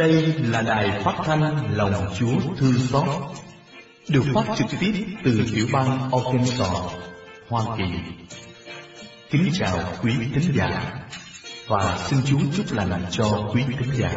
Đây là đài phát thanh Lòng Chúa Thương Xót, được phát trực tiếp từ tiểu bang Arkansas, Hoa Kỳ. Kính chào quý thính giả và xin Chúa chúc lành cho quý thính giả.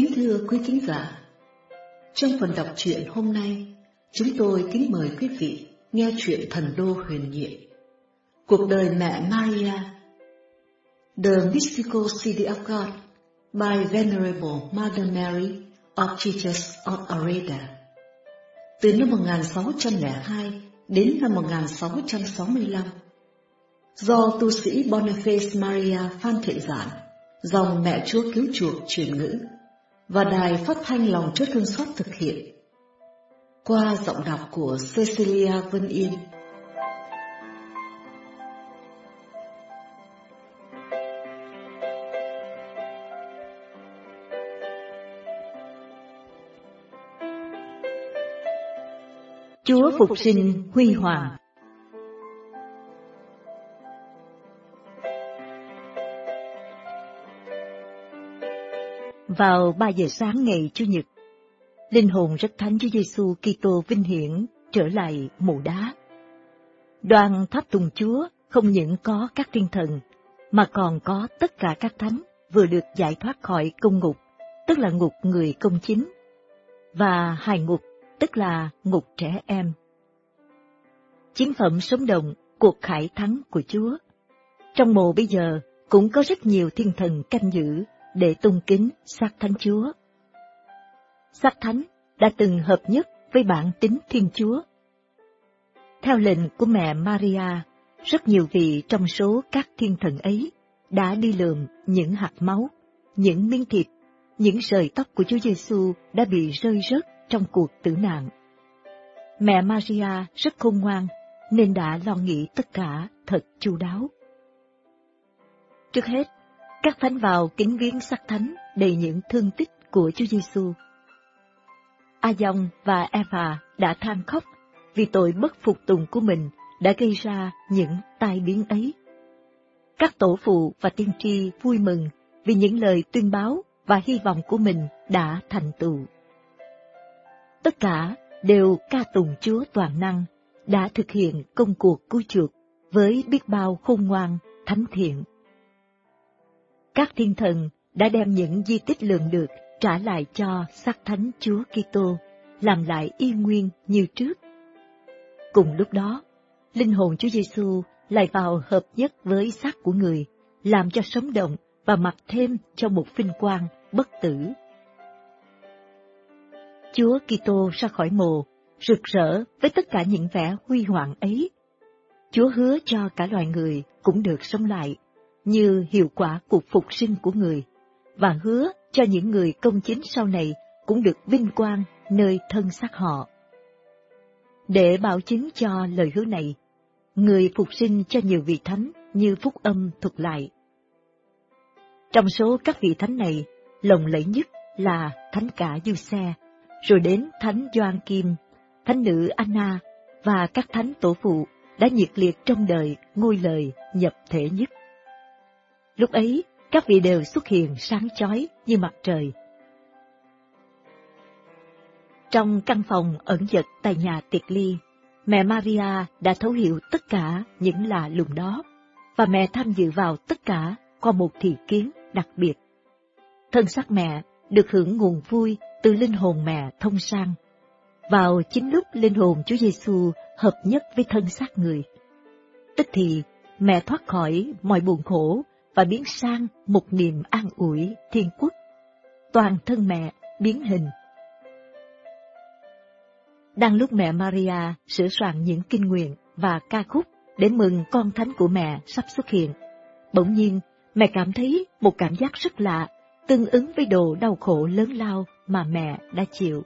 Kính thưa quý khán giả, trong phần đọc truyện hôm nay, chúng tôi kính mời quý vị nghe chuyện thần đô huyền nhiệm. Cuộc đời mẹ Maria The Mystical City of God by Venerable Mother Mary of Jesus of Areda từ năm 1602 đến năm 1665 do tu sĩ Boniface Maria Phan Thiện Giản, dòng mẹ Chúa Cứu Chuộc truyền ngữ và Đài Phát thanh Lòng Chúa Thương Xót thực hiện. Qua giọng đọc của Cecilia Vân Yên. Chúa Phục sinh Huy Hoàng Vào 3 giờ sáng ngày Chủ nhật, linh hồn rất thánh Chúa Giêsu Kitô vinh hiển trở lại mộ đá. Đoàn tháp tùng Chúa không những có các thiên thần, mà còn có tất cả các thánh vừa được giải thoát khỏi công ngục, tức là ngục người công chính, và hài ngục, tức là ngục trẻ em. Chiến phẩm sống động, cuộc khải thắng của Chúa. Trong mộ bây giờ cũng có rất nhiều thiên thần canh giữ để tôn kính sắc thánh Chúa. Sắc thánh đã từng hợp nhất với bản tính Thiên Chúa. Theo lệnh của mẹ Maria, rất nhiều vị trong số các thiên thần ấy đã đi lượm những hạt máu, những miếng thịt, những sợi tóc của Chúa Giêsu đã bị rơi rớt trong cuộc tử nạn. Mẹ Maria rất khôn ngoan nên đã lo nghĩ tất cả thật chu đáo. Trước hết, các thánh vào kính viếng sắc thánh đầy những thương tích của Chúa Giêsu. A Dông và Eva đã than khóc vì tội bất phục tùng của mình đã gây ra những tai biến ấy. Các tổ phụ và tiên tri vui mừng vì những lời tuyên báo và hy vọng của mình đã thành tựu. Tất cả đều ca tùng Chúa toàn năng đã thực hiện công cuộc cứu chuộc với biết bao khôn ngoan, thánh thiện các thiên thần đã đem những di tích lượng được trả lại cho xác thánh Chúa Kitô, làm lại y nguyên như trước. Cùng lúc đó, linh hồn Chúa Giêsu lại vào hợp nhất với xác của người, làm cho sống động và mặc thêm cho một vinh quang bất tử. Chúa Kitô ra khỏi mồ, rực rỡ với tất cả những vẻ huy hoàng ấy. Chúa hứa cho cả loài người cũng được sống lại như hiệu quả cuộc phục sinh của người, và hứa cho những người công chính sau này cũng được vinh quang nơi thân xác họ. Để bảo chứng cho lời hứa này, người phục sinh cho nhiều vị thánh như phúc âm thuật lại. Trong số các vị thánh này, lồng lẫy nhất là thánh cả Du Xe, rồi đến thánh Doan Kim, thánh nữ Anna và các thánh tổ phụ đã nhiệt liệt trong đời ngôi lời nhập thể nhất. Lúc ấy, các vị đều xuất hiện sáng chói như mặt trời. Trong căn phòng ẩn dật tại nhà tiệc ly, mẹ Maria đã thấu hiểu tất cả những lạ lùng đó, và mẹ tham dự vào tất cả qua một thị kiến đặc biệt. Thân xác mẹ được hưởng nguồn vui từ linh hồn mẹ thông sang. Vào chính lúc linh hồn Chúa Giêsu hợp nhất với thân xác người. Tức thì, mẹ thoát khỏi mọi buồn khổ và biến sang một niềm an ủi thiên quốc. Toàn thân mẹ biến hình. Đang lúc mẹ Maria sửa soạn những kinh nguyện và ca khúc để mừng con thánh của mẹ sắp xuất hiện, bỗng nhiên mẹ cảm thấy một cảm giác rất lạ, tương ứng với đồ đau khổ lớn lao mà mẹ đã chịu.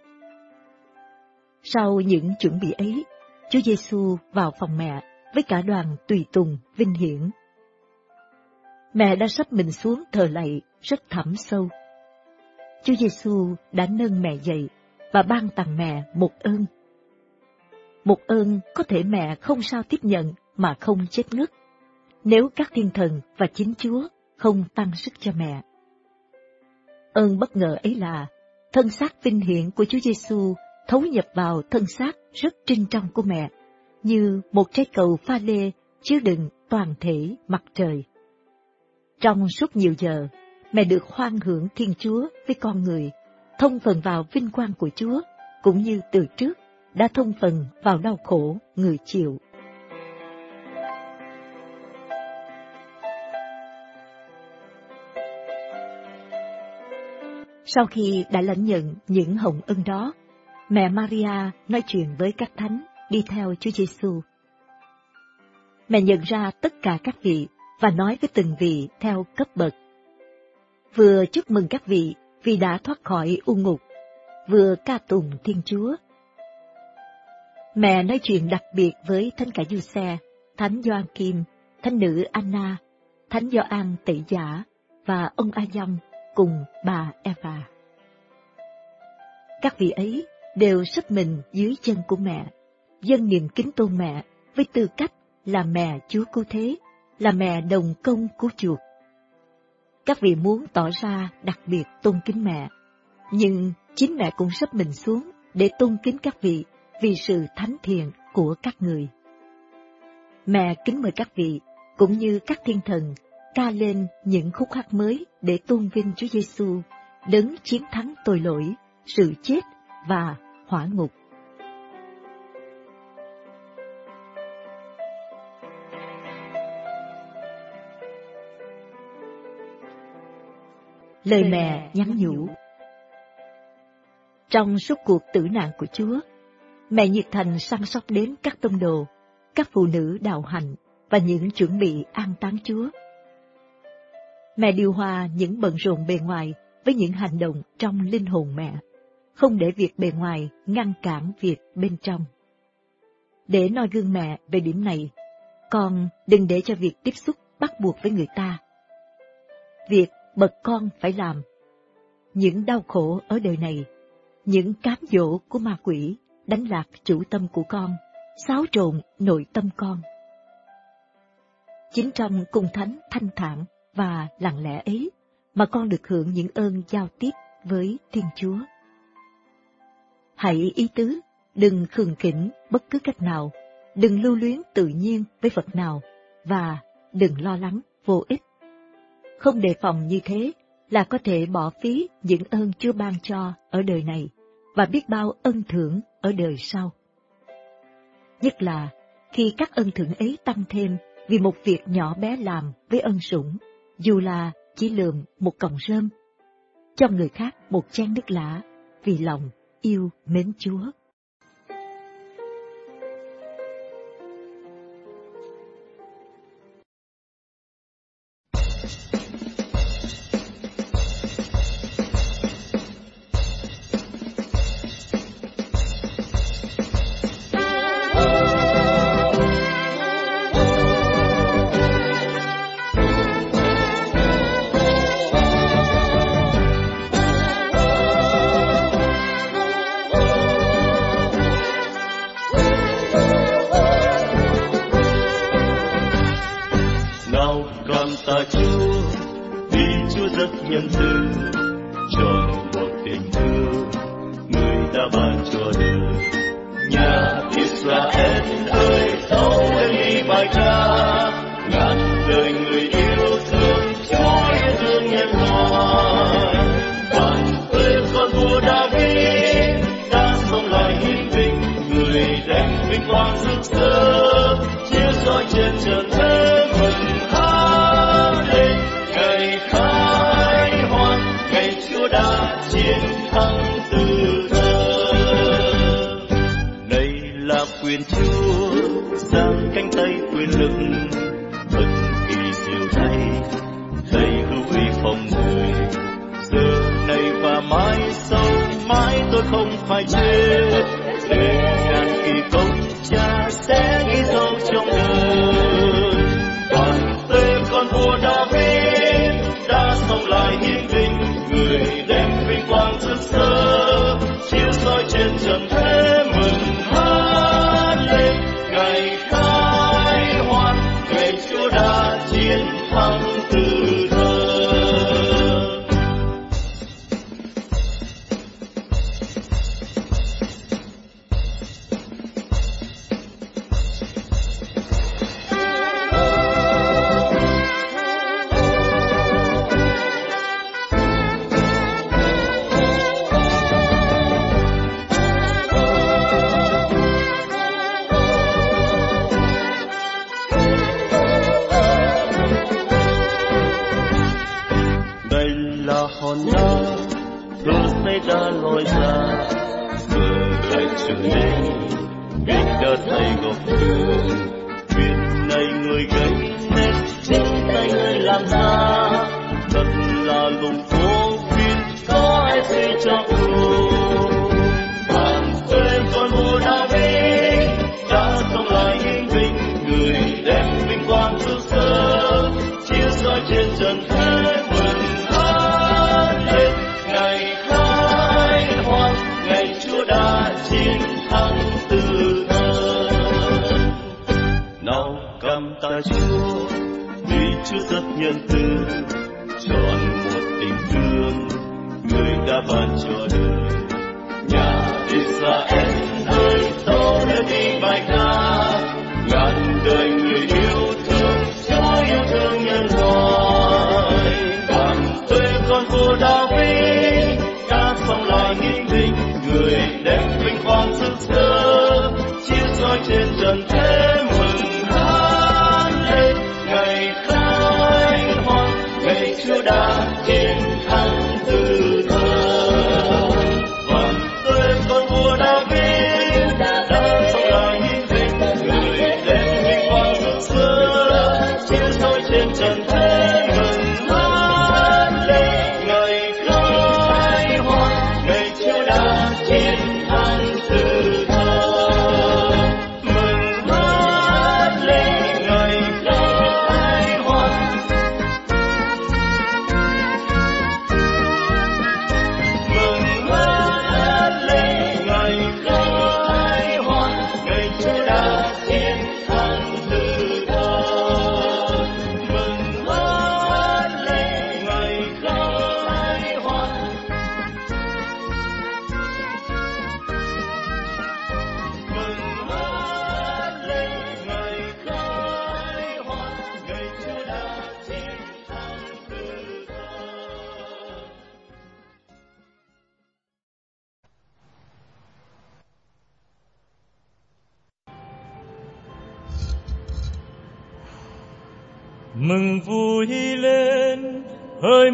Sau những chuẩn bị ấy, Chúa Giêsu vào phòng mẹ với cả đoàn tùy tùng vinh hiển. Mẹ đã sắp mình xuống thờ lạy rất thẳm sâu. Chúa Giêsu đã nâng mẹ dậy và ban tặng mẹ một ơn. Một ơn có thể mẹ không sao tiếp nhận mà không chết ngất, nếu các thiên thần và chính Chúa không tăng sức cho mẹ. Ơn bất ngờ ấy là thân xác vinh hiển của Chúa Giêsu thấu nhập vào thân xác rất trinh trong của mẹ, như một trái cầu pha lê chứa đựng toàn thể mặt trời. Trong suốt nhiều giờ, mẹ được hoan hưởng Thiên Chúa với con người, thông phần vào vinh quang của Chúa, cũng như từ trước đã thông phần vào đau khổ người chịu. Sau khi đã lãnh nhận những hồng ân đó, mẹ Maria nói chuyện với các thánh đi theo Chúa Giêsu. Mẹ nhận ra tất cả các vị và nói với từng vị theo cấp bậc. Vừa chúc mừng các vị vì đã thoát khỏi u ngục, vừa ca tùng Thiên Chúa. Mẹ nói chuyện đặc biệt với Thánh Cả Du Xe, Thánh Gioan Kim, Thánh Nữ Anna, Thánh Gioan tị Giả và ông A Dông cùng bà Eva. Các vị ấy đều sắp mình dưới chân của mẹ, dân niềm kính tôn mẹ với tư cách là mẹ Chúa cứu thế, là mẹ đồng công của chuột. Các vị muốn tỏ ra đặc biệt tôn kính mẹ, nhưng chính mẹ cũng sắp mình xuống để tôn kính các vị vì sự thánh thiện của các người. Mẹ kính mời các vị, cũng như các thiên thần, ca lên những khúc hát mới để tôn vinh Chúa Giêsu, đấng chiến thắng tội lỗi, sự chết và hỏa ngục. Lời mẹ nhắn nhủ Trong suốt cuộc tử nạn của Chúa, mẹ nhiệt thành săn sóc đến các tông đồ, các phụ nữ đạo hành và những chuẩn bị an táng Chúa. Mẹ điều hòa những bận rộn bề ngoài với những hành động trong linh hồn mẹ không để việc bề ngoài ngăn cản việc bên trong. Để noi gương mẹ về điểm này, con đừng để cho việc tiếp xúc bắt buộc với người ta. Việc bậc con phải làm, những đau khổ ở đời này, những cám dỗ của ma quỷ đánh lạc chủ tâm của con, xáo trộn nội tâm con. Chính trong cung thánh thanh thản và lặng lẽ ấy mà con được hưởng những ơn giao tiếp với Thiên Chúa. Hãy ý tứ, đừng khường khỉnh bất cứ cách nào, đừng lưu luyến tự nhiên với vật nào, và đừng lo lắng vô ích. Không đề phòng như thế là có thể bỏ phí những ơn chưa ban cho ở đời này và biết bao ân thưởng ở đời sau. Nhất là khi các ân thưởng ấy tăng thêm vì một việc nhỏ bé làm với ân sủng, dù là chỉ lượm một cọng rơm, cho người khác một chén nước lã vì lòng yêu mến Chúa. không phải chết. Để ngàn kỳ công, cha sẽ ghi dấu trong đời. Toàn tên con vua David đã sống lại hiến binh người đem vinh quang trước sớm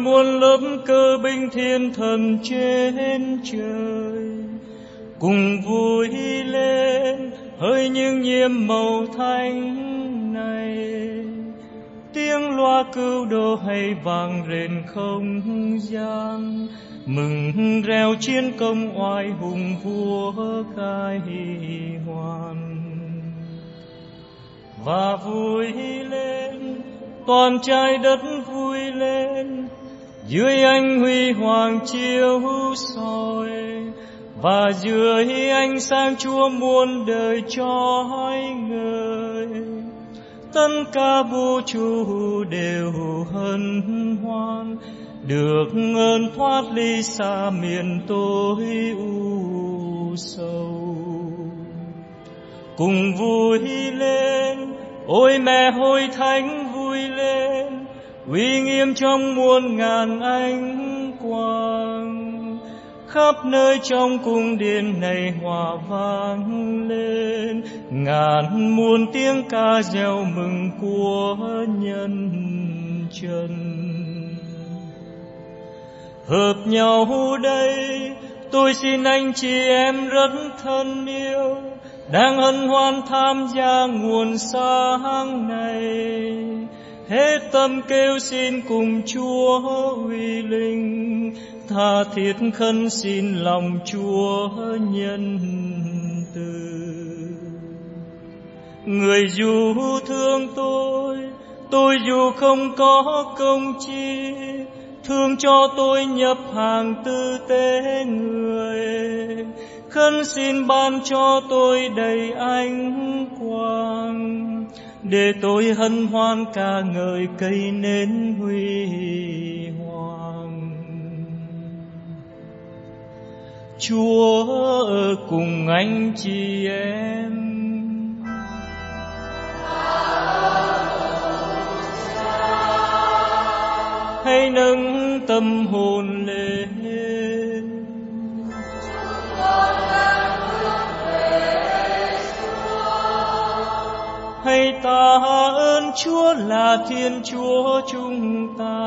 muôn lớp cơ binh thiên thần trên trời. Cùng vui lên, hỡi những nhiệm màu thánh này. Tiếng loa cứu độ hay vang rền không gian, mừng reo chiến công oai hùng vua cai hoàn và vui lên toàn trái đất vui lên dưới anh huy hoàng chiếu soi, và dưới ánh sáng chúa muôn đời trói người, tất cả vũ trụ đều hân hoan, được ơn thoát ly xa miền tối u sâu cùng vui lên, ôi mẹ hồi thánh vui lên uy nghiêm trong muôn ngàn ánh quang, khắp nơi trong cung điện này hòa vang lên. Ngàn muôn tiếng ca reo mừng của nhân trần. Hợp nhau đây, tôi xin anh chị em rất thân yêu, đang hân hoan tham gia nguồn sáng này hết tâm kêu xin cùng Chúa uy linh. Tha thiết khấn xin lòng Chúa nhân từ. Người dù thương tôi tôi dù không có công chi, thương cho tôi nhập hàng tư tế người. Khấn xin ban cho tôi đầy ánh quang để tôi hân hoan ca ngợi cây nến huy hoàng. Chúa ở cùng anh chị em. Hãy nâng tâm hồn lên. Chúa là Thiên Chúa chúng ta.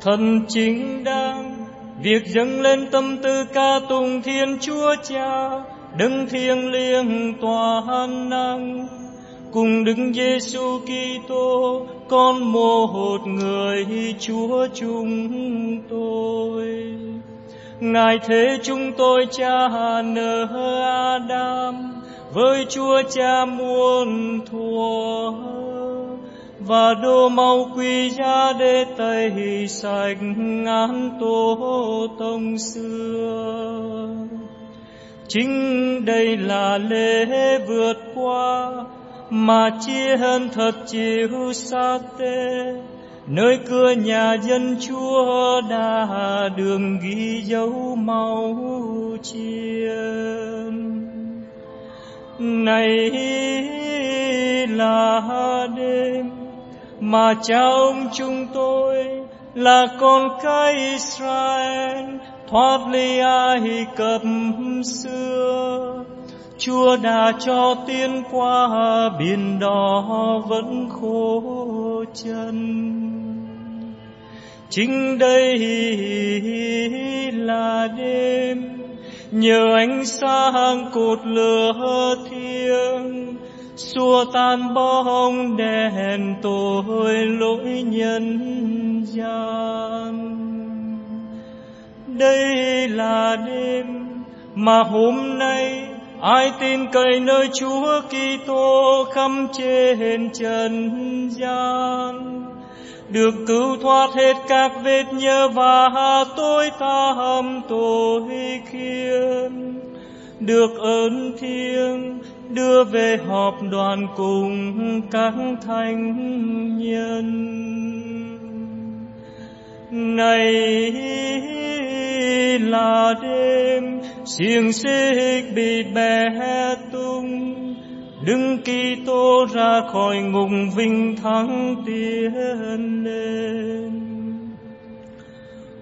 thần chính đang việc dâng lên tâm tư ca tùng thiên chúa cha, đấng thiêng liêng toàn năng cùng Đức Giêsu Kitô, con một người Chúa chúng tôi Ngài thế chúng tôi cha nở Adam, với Chúa Cha muôn thuở và đô mau quy ra để tẩy sạch ngán tổ tông xưa. Chính đây là lễ vượt qua, mà chia hơn thật chịu sa tê nơi cửa nhà dân chúa đã đường ghi dấu máu chiên này là đêm mà cha ông chúng tôi là con cái Israel, thoát ly Ai Cập xưa. Chúa đã cho tiên qua biển đỏ vẫn khô chân. Chính đây là đêm, nhờ ánh sáng cột lửa thiêng, xua tan bóng đèn tội lỗi nhân gian. Đây là đêm mà hôm nay ai tin cậy nơi Chúa Kitô khắp trên trần gian? Được cứu thoát hết các vết nhơ và tôi tam tội khiên được ơn thiêng, đưa về họp đoàn cùng các thánh nhân này là đêm xiềng xích bị bẻ tung đứng kỳ Kitô ra khỏi ngục vinh thắng tiến lên.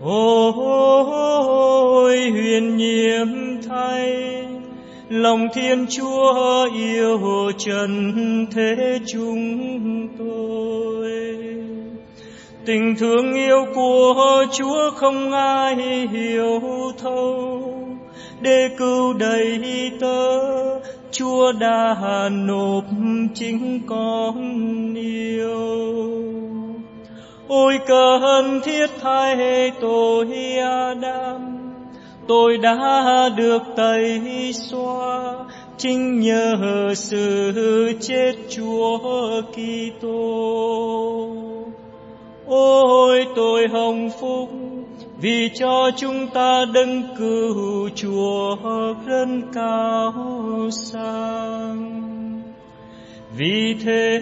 Ôi huyền nhiệm thay, lòng Thiên Chúa yêu trần thế chúng tôi. Tình thương yêu của Chúa không ai hiểu thấu, để cứu đầy tớ Chúa đã nộp chính con yêu. Ôi cần thiết thay tội Adam, tôi đã được tẩy xóa chính nhờ sự chết Chúa Kitô. Ôi, tôi hồng phúc vì cho chúng ta đấng cứu chúa rất cao sang. Vì thế,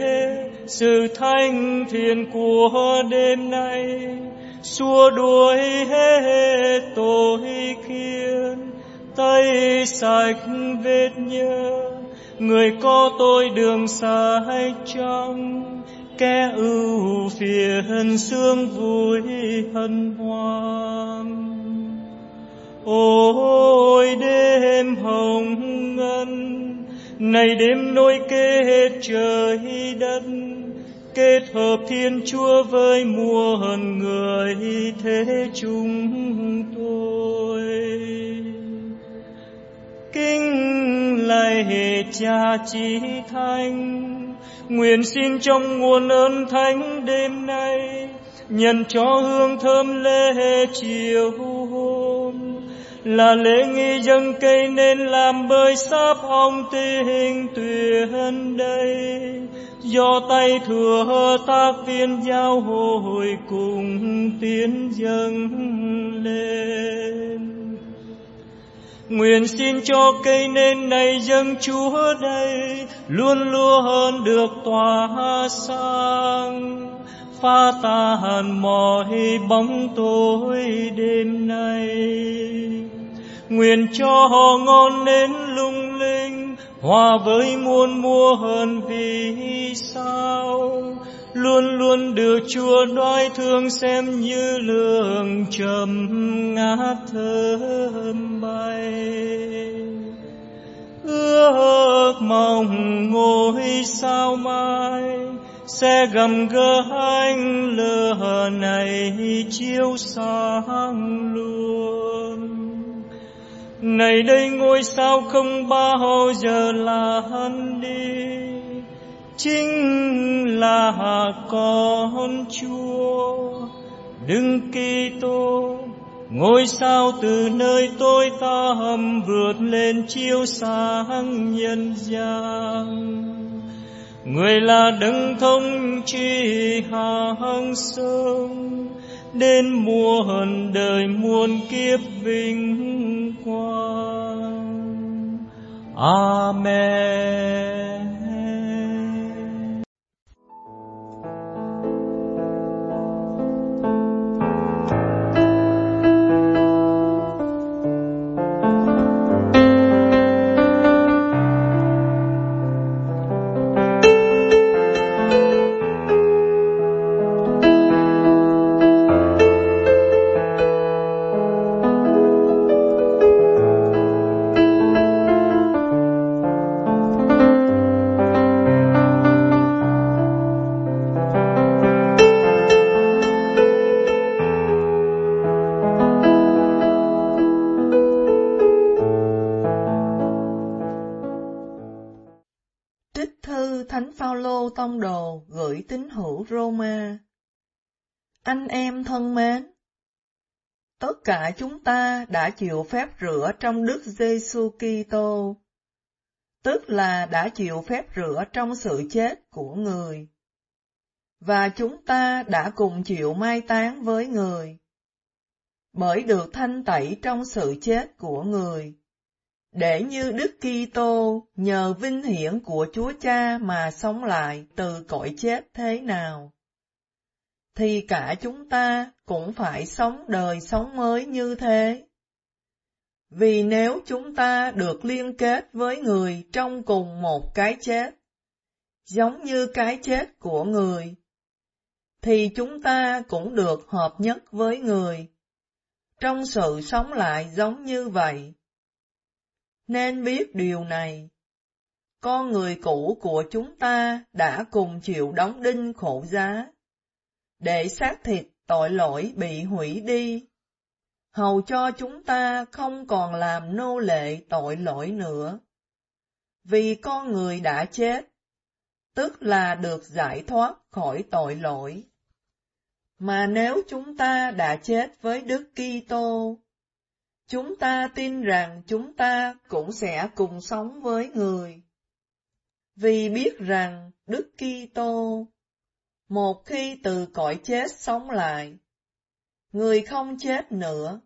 sự thanh thiện của đêm nay, xua đuổi hết tội khiến, tay sạch vết nhơ, người có tôi đường xa hay trong kẻ ưu phiền sương vui hân hoan. Ôi, đêm hồng ngân, này đêm nối kết trời đất, kết hợp thiên chúa với muôn người thế chúng tôi kinh lạy cha chí thanh. Nguyện xin trong nguồn ơn thánh đêm nay, nhận cho hương thơm lễ chiều hôm. Là lễ nghi dâng cây nên làm bởi sáp ông tình tuyền đây. Do tay thừa tác viên giao hồi cùng tiến dâng lên. Nguyện xin cho cây nên này dâng Chúa đây, luôn luôn được tỏa sáng pha tan mọi bóng tối đêm nay. Nguyện cho họ ngon nến lung linh, hòa với muôn mùa hơn vì sao luôn luôn được Chúa đoái thương xem như lương trầm ngát thơm bay. Ước mong ngôi sao mai sẽ gầm gỡ anh lửa này chiếu sáng luôn này đây ngôi sao không bao giờ lan đi chính là con chúa. Đừng kỳ tô, ngôi sao từ nơi tôi tăm vượt lên chiếu sáng nhân gian. Người là đấng thông chi hàng sông, đến muôn đời muôn kiếp vinh quang. Amen. Tông đồ gửi tín hữu Roma. Anh em thân mến, tất cả chúng ta đã chịu phép rửa trong Đức Giêsu Kitô, tức là đã chịu phép rửa trong sự chết của người. Và chúng ta đã cùng chịu mai táng với người, bởi được thanh tẩy trong sự chết của người để như Đức Kitô nhờ vinh hiển của Chúa Cha mà sống lại từ cõi chết thế nào, thì cả chúng ta cũng phải sống đời sống mới như thế. Vì nếu chúng ta được liên kết với người trong cùng một cái chết, giống như cái chết của người, thì chúng ta cũng được hợp nhất với người, trong sự sống lại giống như vậy nên biết điều này. Con người cũ của chúng ta đã cùng chịu đóng đinh khổ giá, để xác thịt tội lỗi bị hủy đi, hầu cho chúng ta không còn làm nô lệ tội lỗi nữa. Vì con người đã chết, tức là được giải thoát khỏi tội lỗi. Mà nếu chúng ta đã chết với Đức Kitô, Chúng ta tin rằng chúng ta cũng sẽ cùng sống với người. Vì biết rằng Đức Kitô một khi từ cõi chết sống lại, người không chết nữa.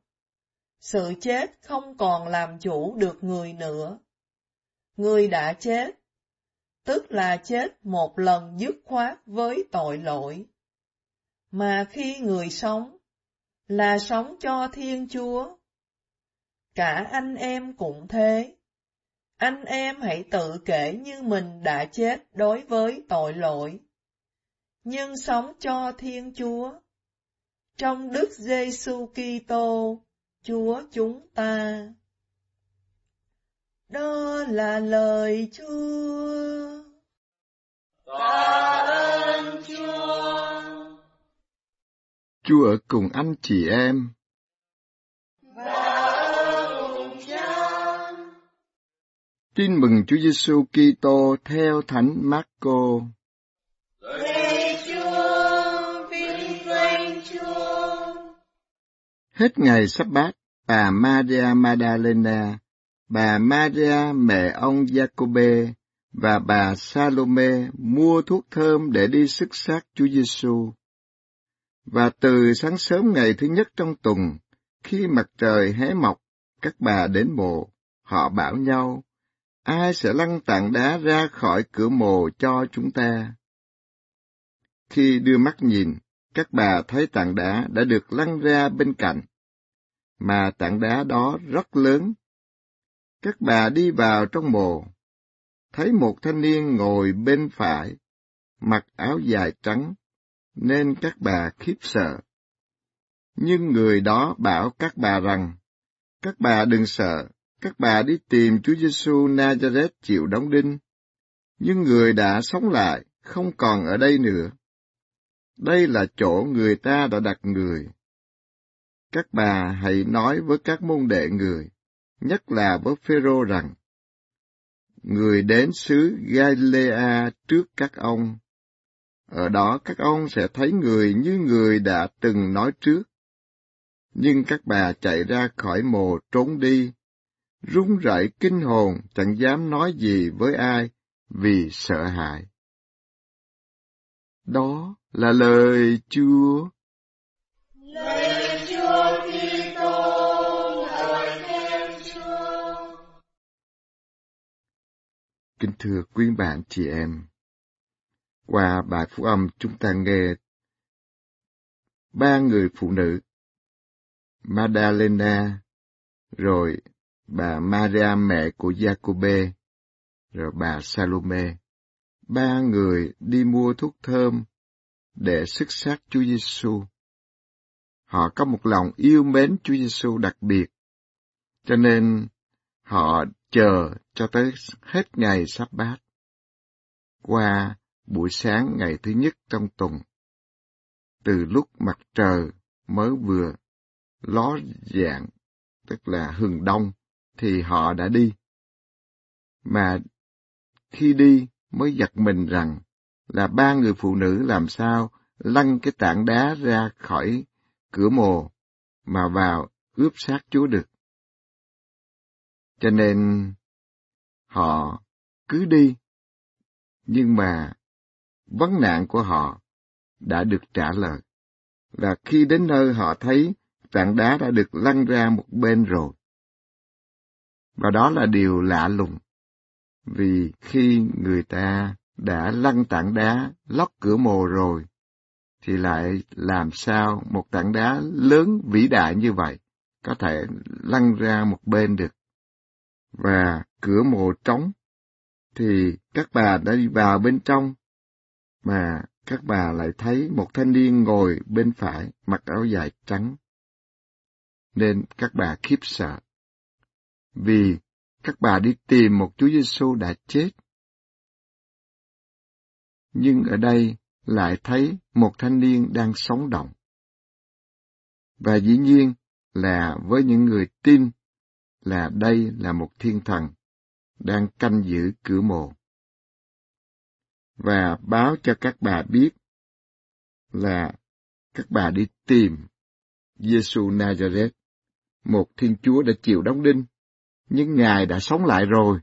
Sự chết không còn làm chủ được người nữa. Người đã chết, tức là chết một lần dứt khoát với tội lỗi. Mà khi người sống, là sống cho Thiên Chúa Cả anh em cũng thế. Anh em hãy tự kể như mình đã chết đối với tội lỗi, nhưng sống cho Thiên Chúa. Trong Đức Giêsu Kitô, Chúa chúng ta. Đó là lời Chúa. Tạ ơn Chúa. Chúa ở cùng anh chị em. Tin mừng Chúa Giêsu Kitô theo Thánh Marco. Hết ngày sắp bát, bà Maria Magdalena, bà Maria mẹ ông Jacobe và bà Salome mua thuốc thơm để đi sức xác Chúa Giêsu. Và từ sáng sớm ngày thứ nhất trong tuần, khi mặt trời hé mọc, các bà đến mộ, họ bảo nhau, ai sẽ lăn tảng đá ra khỏi cửa mồ cho chúng ta? Khi đưa mắt nhìn, các bà thấy tảng đá đã được lăn ra bên cạnh, mà tảng đá đó rất lớn. Các bà đi vào trong mồ, thấy một thanh niên ngồi bên phải, mặc áo dài trắng, nên các bà khiếp sợ. Nhưng người đó bảo các bà rằng, các bà đừng sợ, các bà đi tìm Chúa Giêsu Nazareth chịu đóng đinh, nhưng người đã sống lại không còn ở đây nữa. Đây là chỗ người ta đã đặt người. Các bà hãy nói với các môn đệ người, nhất là với Phêrô rằng, người đến xứ Galilea trước các ông. Ở đó các ông sẽ thấy người như người đã từng nói trước. Nhưng các bà chạy ra khỏi mồ trốn đi, run rẩy kinh hồn chẳng dám nói gì với ai vì sợ hãi. Đó là lời Chúa. Lời Chúa Kitô, lời khen Chúa. Kính thưa quý bạn chị em, qua bài phúc âm chúng ta nghe ba người phụ nữ, Madalena, rồi bà Maria mẹ của Jacobe, rồi bà Salome. Ba người đi mua thuốc thơm để sức xác Chúa Giêsu. Họ có một lòng yêu mến Chúa Giêsu đặc biệt, cho nên họ chờ cho tới hết ngày sắp bát. Qua buổi sáng ngày thứ nhất trong tuần, từ lúc mặt trời mới vừa ló dạng, tức là hừng đông, thì họ đã đi. Mà khi đi mới giật mình rằng là ba người phụ nữ làm sao lăn cái tảng đá ra khỏi cửa mồ mà vào ướp xác Chúa được. Cho nên họ cứ đi, nhưng mà vấn nạn của họ đã được trả lời. Là khi đến nơi họ thấy tảng đá đã được lăn ra một bên rồi. Và đó là điều lạ lùng, vì khi người ta đã lăn tảng đá lót cửa mồ rồi, thì lại làm sao một tảng đá lớn vĩ đại như vậy có thể lăn ra một bên được. Và cửa mồ trống, thì các bà đã đi vào bên trong, mà các bà lại thấy một thanh niên ngồi bên phải mặc áo dài trắng. Nên các bà khiếp sợ vì các bà đi tìm một Chúa Giêsu đã chết. Nhưng ở đây lại thấy một thanh niên đang sống động. Và dĩ nhiên là với những người tin là đây là một thiên thần đang canh giữ cửa mộ. Và báo cho các bà biết là các bà đi tìm Giêsu Nazareth, một Thiên Chúa đã chịu đóng đinh nhưng Ngài đã sống lại rồi.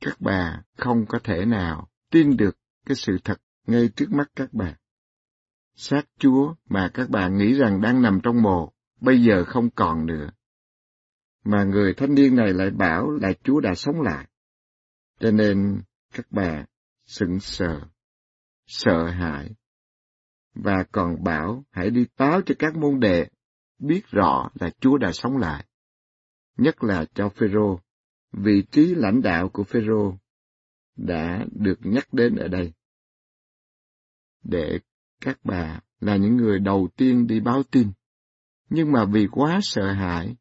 Các bà không có thể nào tin được cái sự thật ngay trước mắt các bà. Xác Chúa mà các bà nghĩ rằng đang nằm trong mồ, bây giờ không còn nữa. Mà người thanh niên này lại bảo là Chúa đã sống lại. Cho nên các bà sững sờ, sợ hãi, và còn bảo hãy đi báo cho các môn đệ biết rõ là Chúa đã sống lại nhất là cho Phêrô, vị trí lãnh đạo của Phêrô đã được nhắc đến ở đây. Để các bà là những người đầu tiên đi báo tin, nhưng mà vì quá sợ hãi,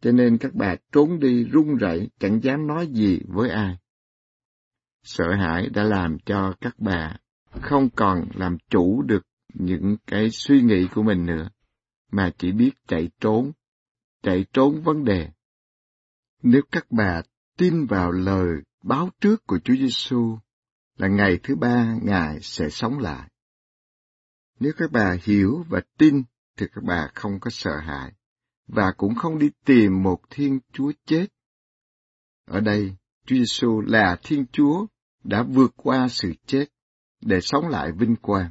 cho nên các bà trốn đi run rẩy chẳng dám nói gì với ai. Sợ hãi đã làm cho các bà không còn làm chủ được những cái suy nghĩ của mình nữa, mà chỉ biết chạy trốn, chạy trốn vấn đề. Nếu các bà tin vào lời báo trước của Chúa Giêsu là ngày thứ ba Ngài sẽ sống lại. Nếu các bà hiểu và tin thì các bà không có sợ hãi và cũng không đi tìm một Thiên Chúa chết. Ở đây, Chúa Giêsu là Thiên Chúa đã vượt qua sự chết để sống lại vinh quang.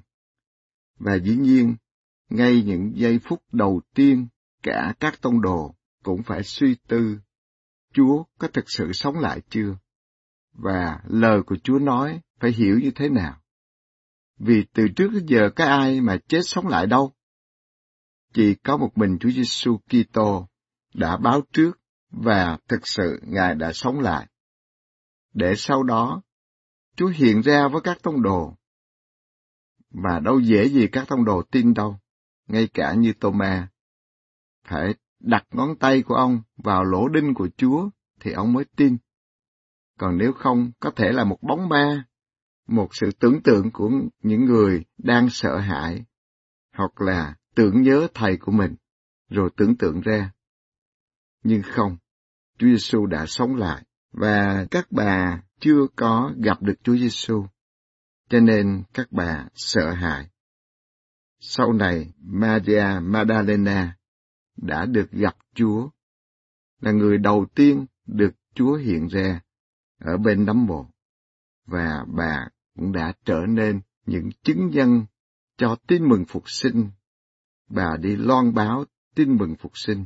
Và dĩ nhiên, ngay những giây phút đầu tiên, cả các tông đồ cũng phải suy tư Chúa có thực sự sống lại chưa? Và lời của Chúa nói phải hiểu như thế nào? Vì từ trước đến giờ có ai mà chết sống lại đâu? Chỉ có một mình Chúa Giêsu Kitô đã báo trước và thực sự Ngài đã sống lại. Để sau đó, Chúa hiện ra với các tông đồ. Mà đâu dễ gì các tông đồ tin đâu, ngay cả như Tô-ma. Phải đặt ngón tay của ông vào lỗ đinh của Chúa thì ông mới tin. Còn nếu không, có thể là một bóng ma, một sự tưởng tượng của những người đang sợ hãi, hoặc là tưởng nhớ thầy của mình, rồi tưởng tượng ra. Nhưng không, Chúa Giêsu đã sống lại, và các bà chưa có gặp được Chúa Giêsu, cho nên các bà sợ hãi. Sau này, Maria Magdalena đã được gặp Chúa, là người đầu tiên được Chúa hiện ra ở bên đấm bộ, và bà cũng đã trở nên những chứng nhân cho tin mừng phục sinh. Bà đi loan báo tin mừng phục sinh.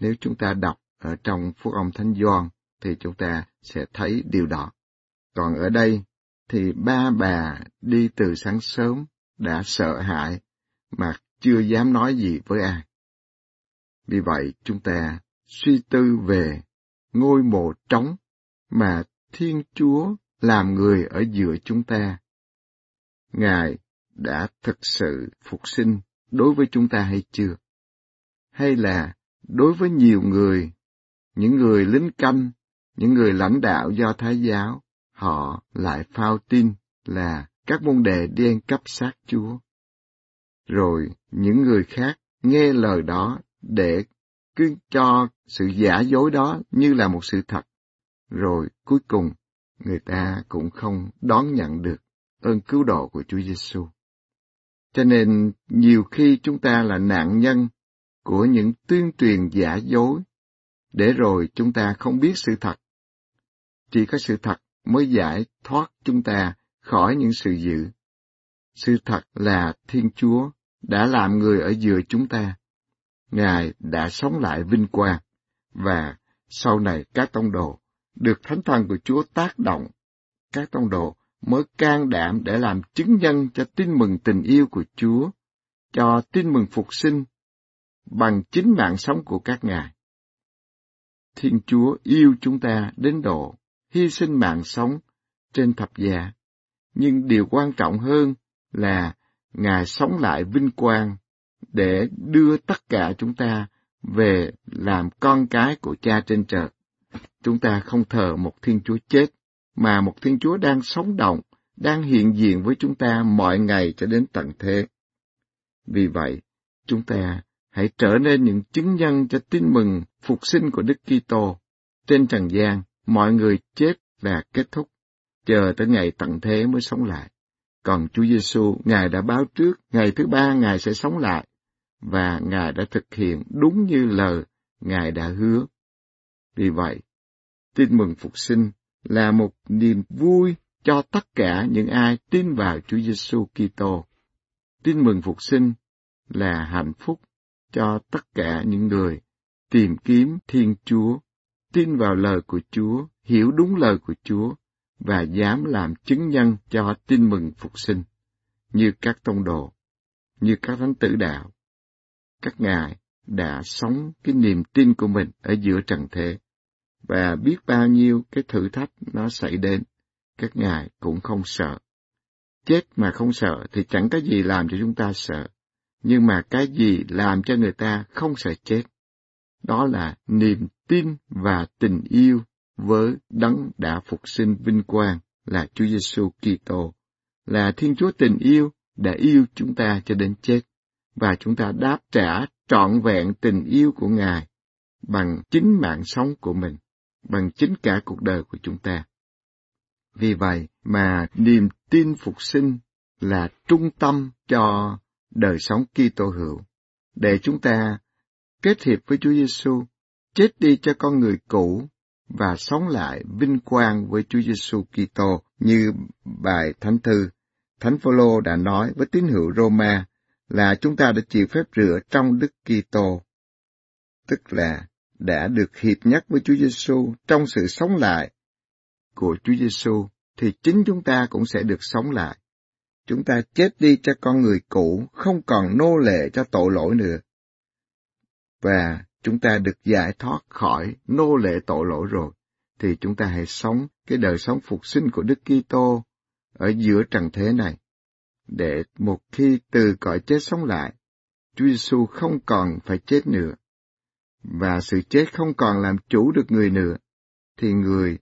Nếu chúng ta đọc ở trong Phúc ông Thánh Gioan thì chúng ta sẽ thấy điều đó. Còn ở đây thì ba bà đi từ sáng sớm đã sợ hãi mà chưa dám nói gì với ai. Vì vậy chúng ta suy tư về ngôi mộ trống mà Thiên Chúa làm người ở giữa chúng ta. Ngài đã thực sự phục sinh đối với chúng ta hay chưa? Hay là đối với nhiều người, những người lính canh, những người lãnh đạo do Thái giáo, họ lại phao tin là các môn đệ đi ăn cắp xác Chúa. Rồi những người khác nghe lời đó để cứ cho sự giả dối đó như là một sự thật. Rồi cuối cùng người ta cũng không đón nhận được ơn cứu độ của Chúa Giêsu. Cho nên nhiều khi chúng ta là nạn nhân của những tuyên truyền giả dối, để rồi chúng ta không biết sự thật. Chỉ có sự thật mới giải thoát chúng ta khỏi những sự dữ. Sự thật là Thiên Chúa đã làm người ở giữa chúng ta. Ngài đã sống lại vinh quang, và sau này các tông đồ được thánh thần của Chúa tác động, các tông đồ mới can đảm để làm chứng nhân cho tin mừng tình yêu của Chúa, cho tin mừng phục sinh bằng chính mạng sống của các ngài. Thiên Chúa yêu chúng ta đến độ hy sinh mạng sống trên thập giá, nhưng điều quan trọng hơn là Ngài sống lại vinh quang để đưa tất cả chúng ta về làm con cái của cha trên trời. Chúng ta không thờ một Thiên Chúa chết, mà một Thiên Chúa đang sống động, đang hiện diện với chúng ta mọi ngày cho đến tận thế. Vì vậy, chúng ta hãy trở nên những chứng nhân cho tin mừng phục sinh của Đức Kitô. Trên trần gian, mọi người chết và kết thúc, chờ tới ngày tận thế mới sống lại. Còn Chúa Giêsu, Ngài đã báo trước, ngày thứ ba Ngài sẽ sống lại, và Ngài đã thực hiện đúng như lời Ngài đã hứa. Vì vậy, tin mừng phục sinh là một niềm vui cho tất cả những ai tin vào Chúa Giêsu Kitô. Tin mừng phục sinh là hạnh phúc cho tất cả những người tìm kiếm Thiên Chúa, tin vào lời của Chúa, hiểu đúng lời của Chúa và dám làm chứng nhân cho tin mừng phục sinh, như các tông đồ, như các thánh tử đạo. Các ngài đã sống cái niềm tin của mình ở giữa trần thế, và biết bao nhiêu cái thử thách nó xảy đến, các ngài cũng không sợ. Chết mà không sợ thì chẳng có gì làm cho chúng ta sợ nhưng mà cái gì làm cho người ta không sợ chết? Đó là niềm tin và tình yêu với đấng đã phục sinh vinh quang là Chúa Giêsu Kitô, là Thiên Chúa tình yêu đã yêu chúng ta cho đến chết, và chúng ta đáp trả trọn vẹn tình yêu của Ngài bằng chính mạng sống của mình, bằng chính cả cuộc đời của chúng ta. Vì vậy mà niềm tin phục sinh là trung tâm cho đời sống Kitô hữu, để chúng ta kết hiệp với Chúa Giêsu, chết đi cho con người cũ và sống lại vinh quang với Chúa Giêsu Kitô như bài Thánh thư Thánh Phaolô đã nói với tín hữu Roma là chúng ta đã chịu phép rửa trong Đức Kitô, tức là đã được hiệp nhất với Chúa Giêsu trong sự sống lại của Chúa Giêsu thì chính chúng ta cũng sẽ được sống lại. Chúng ta chết đi cho con người cũ, không còn nô lệ cho tội lỗi nữa. Và chúng ta được giải thoát khỏi nô lệ tội lỗi rồi, thì chúng ta hãy sống cái đời sống phục sinh của Đức Kitô ở giữa trần thế này, để một khi từ cõi chết sống lại, Chúa Giêsu không còn phải chết nữa, và sự chết không còn làm chủ được người nữa, thì người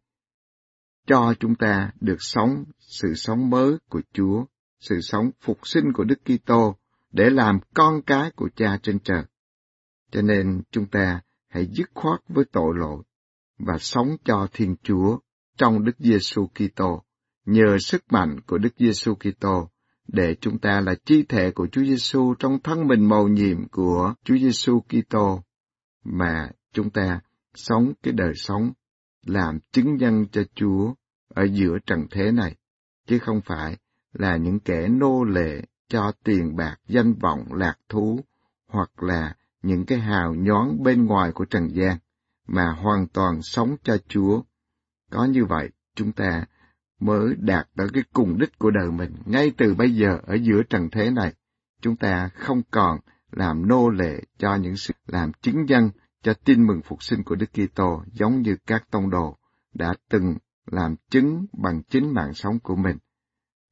cho chúng ta được sống sự sống mới của Chúa, sự sống phục sinh của Đức Kitô để làm con cái của Cha trên trời. Cho nên chúng ta hãy dứt khoát với tội lỗi và sống cho Thiên Chúa trong Đức Giêsu Kitô, nhờ sức mạnh của Đức Giêsu Kitô để chúng ta là chi thể của Chúa Giêsu trong thân mình màu nhiệm của Chúa Giêsu Kitô mà chúng ta sống cái đời sống làm chứng nhân cho Chúa ở giữa trần thế này, chứ không phải là những kẻ nô lệ cho tiền bạc, danh vọng, lạc thú, hoặc là những cái hào nhón bên ngoài của trần gian, mà hoàn toàn sống cho Chúa. Có như vậy, chúng ta mới đạt tới cái cùng đích của đời mình ngay từ bây giờ ở giữa trần thế này. Chúng ta không còn làm nô lệ cho những sự làm chứng dân cho tin mừng phục sinh của Đức Kitô giống như các tông đồ đã từng làm chứng bằng chính mạng sống của mình.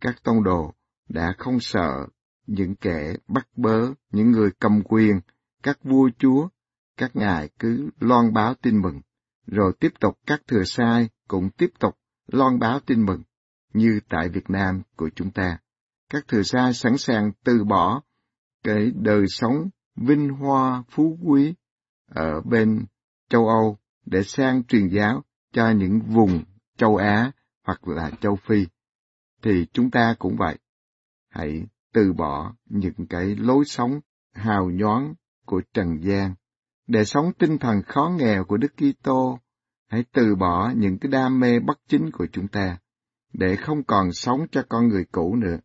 Các tông đồ đã không sợ những kẻ bắt bớ, những người cầm quyền, các vua chúa, các ngài cứ loan báo tin mừng, rồi tiếp tục các thừa sai cũng tiếp tục loan báo tin mừng, như tại Việt Nam của chúng ta. Các thừa gia sẵn sàng từ bỏ cái đời sống vinh hoa phú quý ở bên châu Âu để sang truyền giáo cho những vùng châu Á hoặc là châu Phi. Thì chúng ta cũng vậy. Hãy từ bỏ những cái lối sống hào nhoáng của trần gian để sống tinh thần khó nghèo của Đức Kitô. Hãy từ bỏ những cái đam mê bất chính của chúng ta để không còn sống cho con người cũ nữa,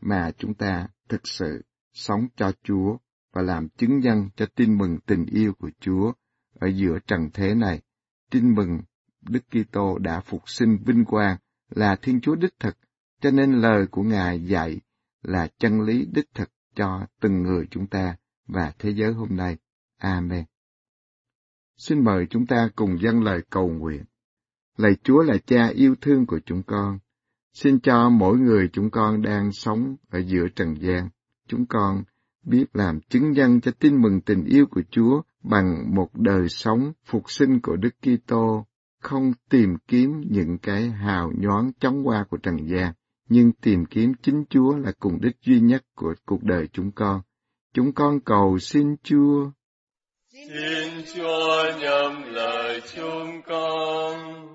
mà chúng ta thực sự sống cho Chúa và làm chứng nhân cho tin mừng tình yêu của Chúa ở giữa trần thế này. Tin mừng Đức Kitô đã phục sinh vinh quang là Thiên Chúa đích thực, cho nên lời của Ngài dạy là chân lý đích thực cho từng người chúng ta và thế giới hôm nay. Amen. Xin mời chúng ta cùng dâng lời cầu nguyện. Lạy Chúa là cha yêu thương của chúng con. Xin cho mỗi người chúng con đang sống ở giữa trần gian, chúng con biết làm chứng nhân cho tin mừng tình yêu của Chúa bằng một đời sống phục sinh của Đức Kitô, không tìm kiếm những cái hào nhoáng chóng qua của trần gian, nhưng tìm kiếm chính Chúa là cùng đích duy nhất của cuộc đời chúng con. Chúng con cầu xin Chúa. Xin Chúa nhầm lời chúng con.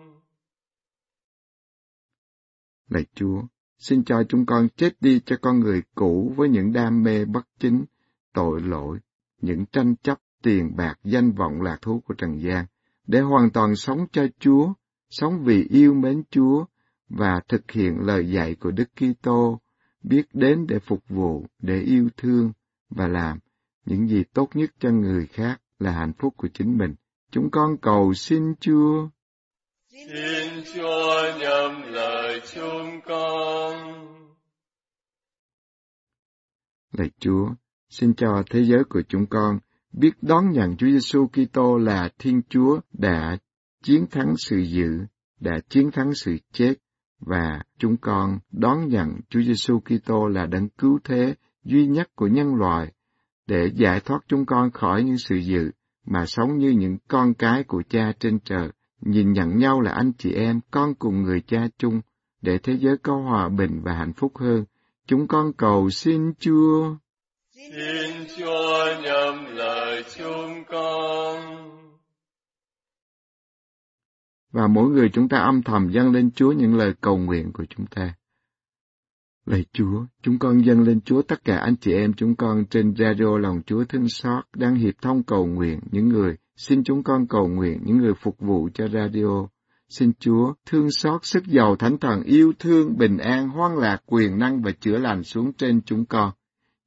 Lạy Chúa, xin cho chúng con chết đi cho con người cũ với những đam mê bất chính, tội lỗi, những tranh chấp, tiền bạc, danh vọng lạc thú của trần gian, để hoàn toàn sống cho Chúa, sống vì yêu mến Chúa và thực hiện lời dạy của Đức Kitô, biết đến để phục vụ, để yêu thương và làm những gì tốt nhất cho người khác là hạnh phúc của chính mình. Chúng con cầu xin Chúa. Xin Chúa nhầm lời chúng con. Lạy Chúa, xin cho thế giới của chúng con biết đón nhận Chúa Giêsu Kitô là Thiên Chúa đã chiến thắng sự dữ, đã chiến thắng sự chết và chúng con đón nhận Chúa Giêsu Kitô là đấng cứu thế duy nhất của nhân loại để giải thoát chúng con khỏi những sự dữ mà sống như những con cái của cha trên trời, nhìn nhận nhau là anh chị em, con cùng người cha chung, để thế giới có hòa bình và hạnh phúc hơn. Chúng con cầu xin Chúa. Xin Chúa nhầm lời chúng con. Và mỗi người chúng ta âm thầm dâng lên Chúa những lời cầu nguyện của chúng ta. Lạy Chúa, chúng con dâng lên Chúa tất cả anh chị em chúng con trên radio lòng Chúa thương xót đang hiệp thông cầu nguyện những người, xin chúng con cầu nguyện những người phục vụ cho radio. Xin Chúa thương xót sức giàu thánh thần yêu thương, bình an, hoan lạc, quyền năng và chữa lành xuống trên chúng con.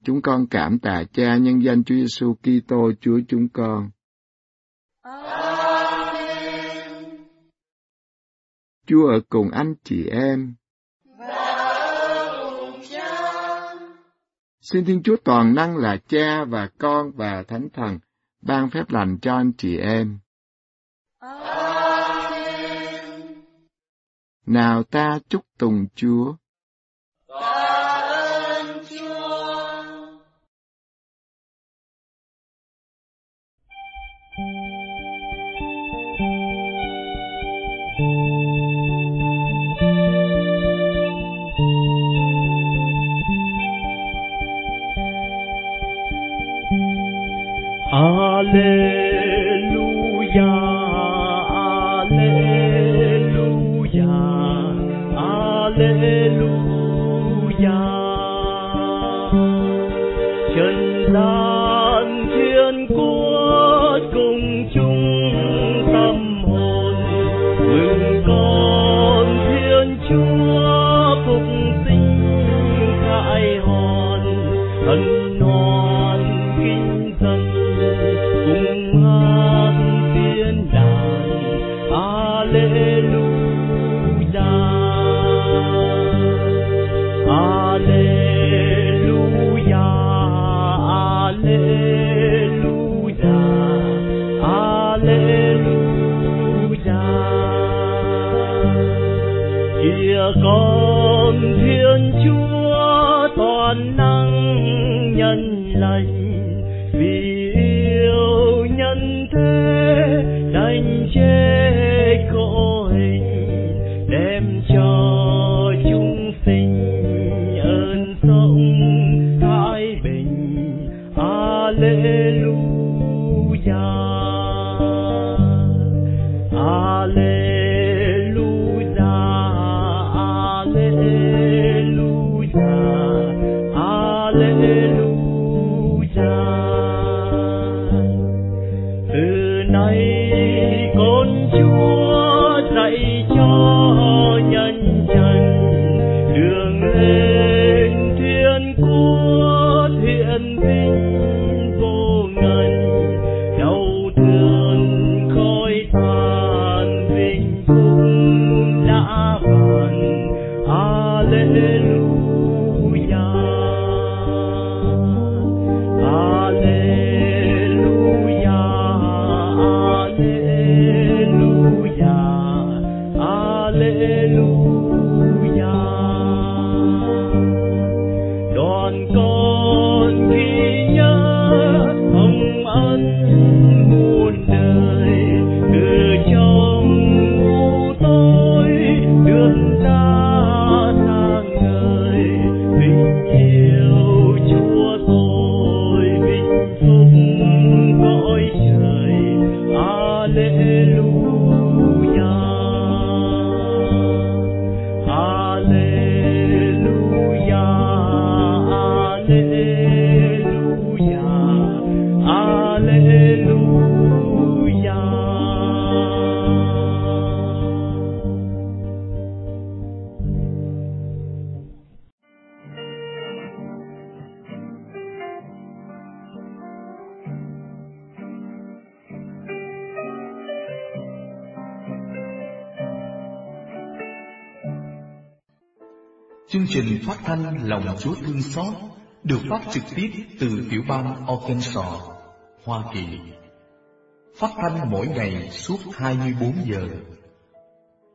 Chúng con cảm tạ Cha nhân danh Chúa Giêsu Kitô Chúa chúng con. Amen. Chúa ở cùng anh chị em. Xin Thiên Chúa toàn năng là Cha và Con và Thánh Thần ban phép lành cho anh chị em. Amen. Nào ta chúc tùng Chúa. Tạ no Chương Lòng Chúa Thương Xót được phát trực tiếp từ tiểu bang Arkansas, Hoa Kỳ. Phát thanh mỗi ngày suốt 24 giờ.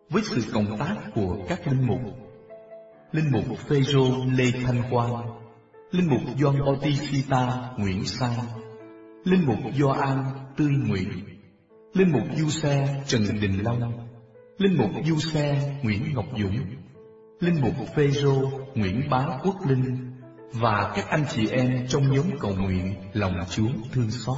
Với sự cộng tác của các linh mục, linh mục Phêrô Lê Thanh Quang, linh mục Gioan Bautista Nguyễn Sang, linh mục Gioan Tươi Nguyễn, linh mục Du Xe Trần Đình Long, linh mục Du Xe Nguyễn Ngọc Dũng, linh mục Phêrô Nguyễn Bá Quốc Linh và các anh chị em trong nhóm cầu nguyện lòng Chúa thương xót.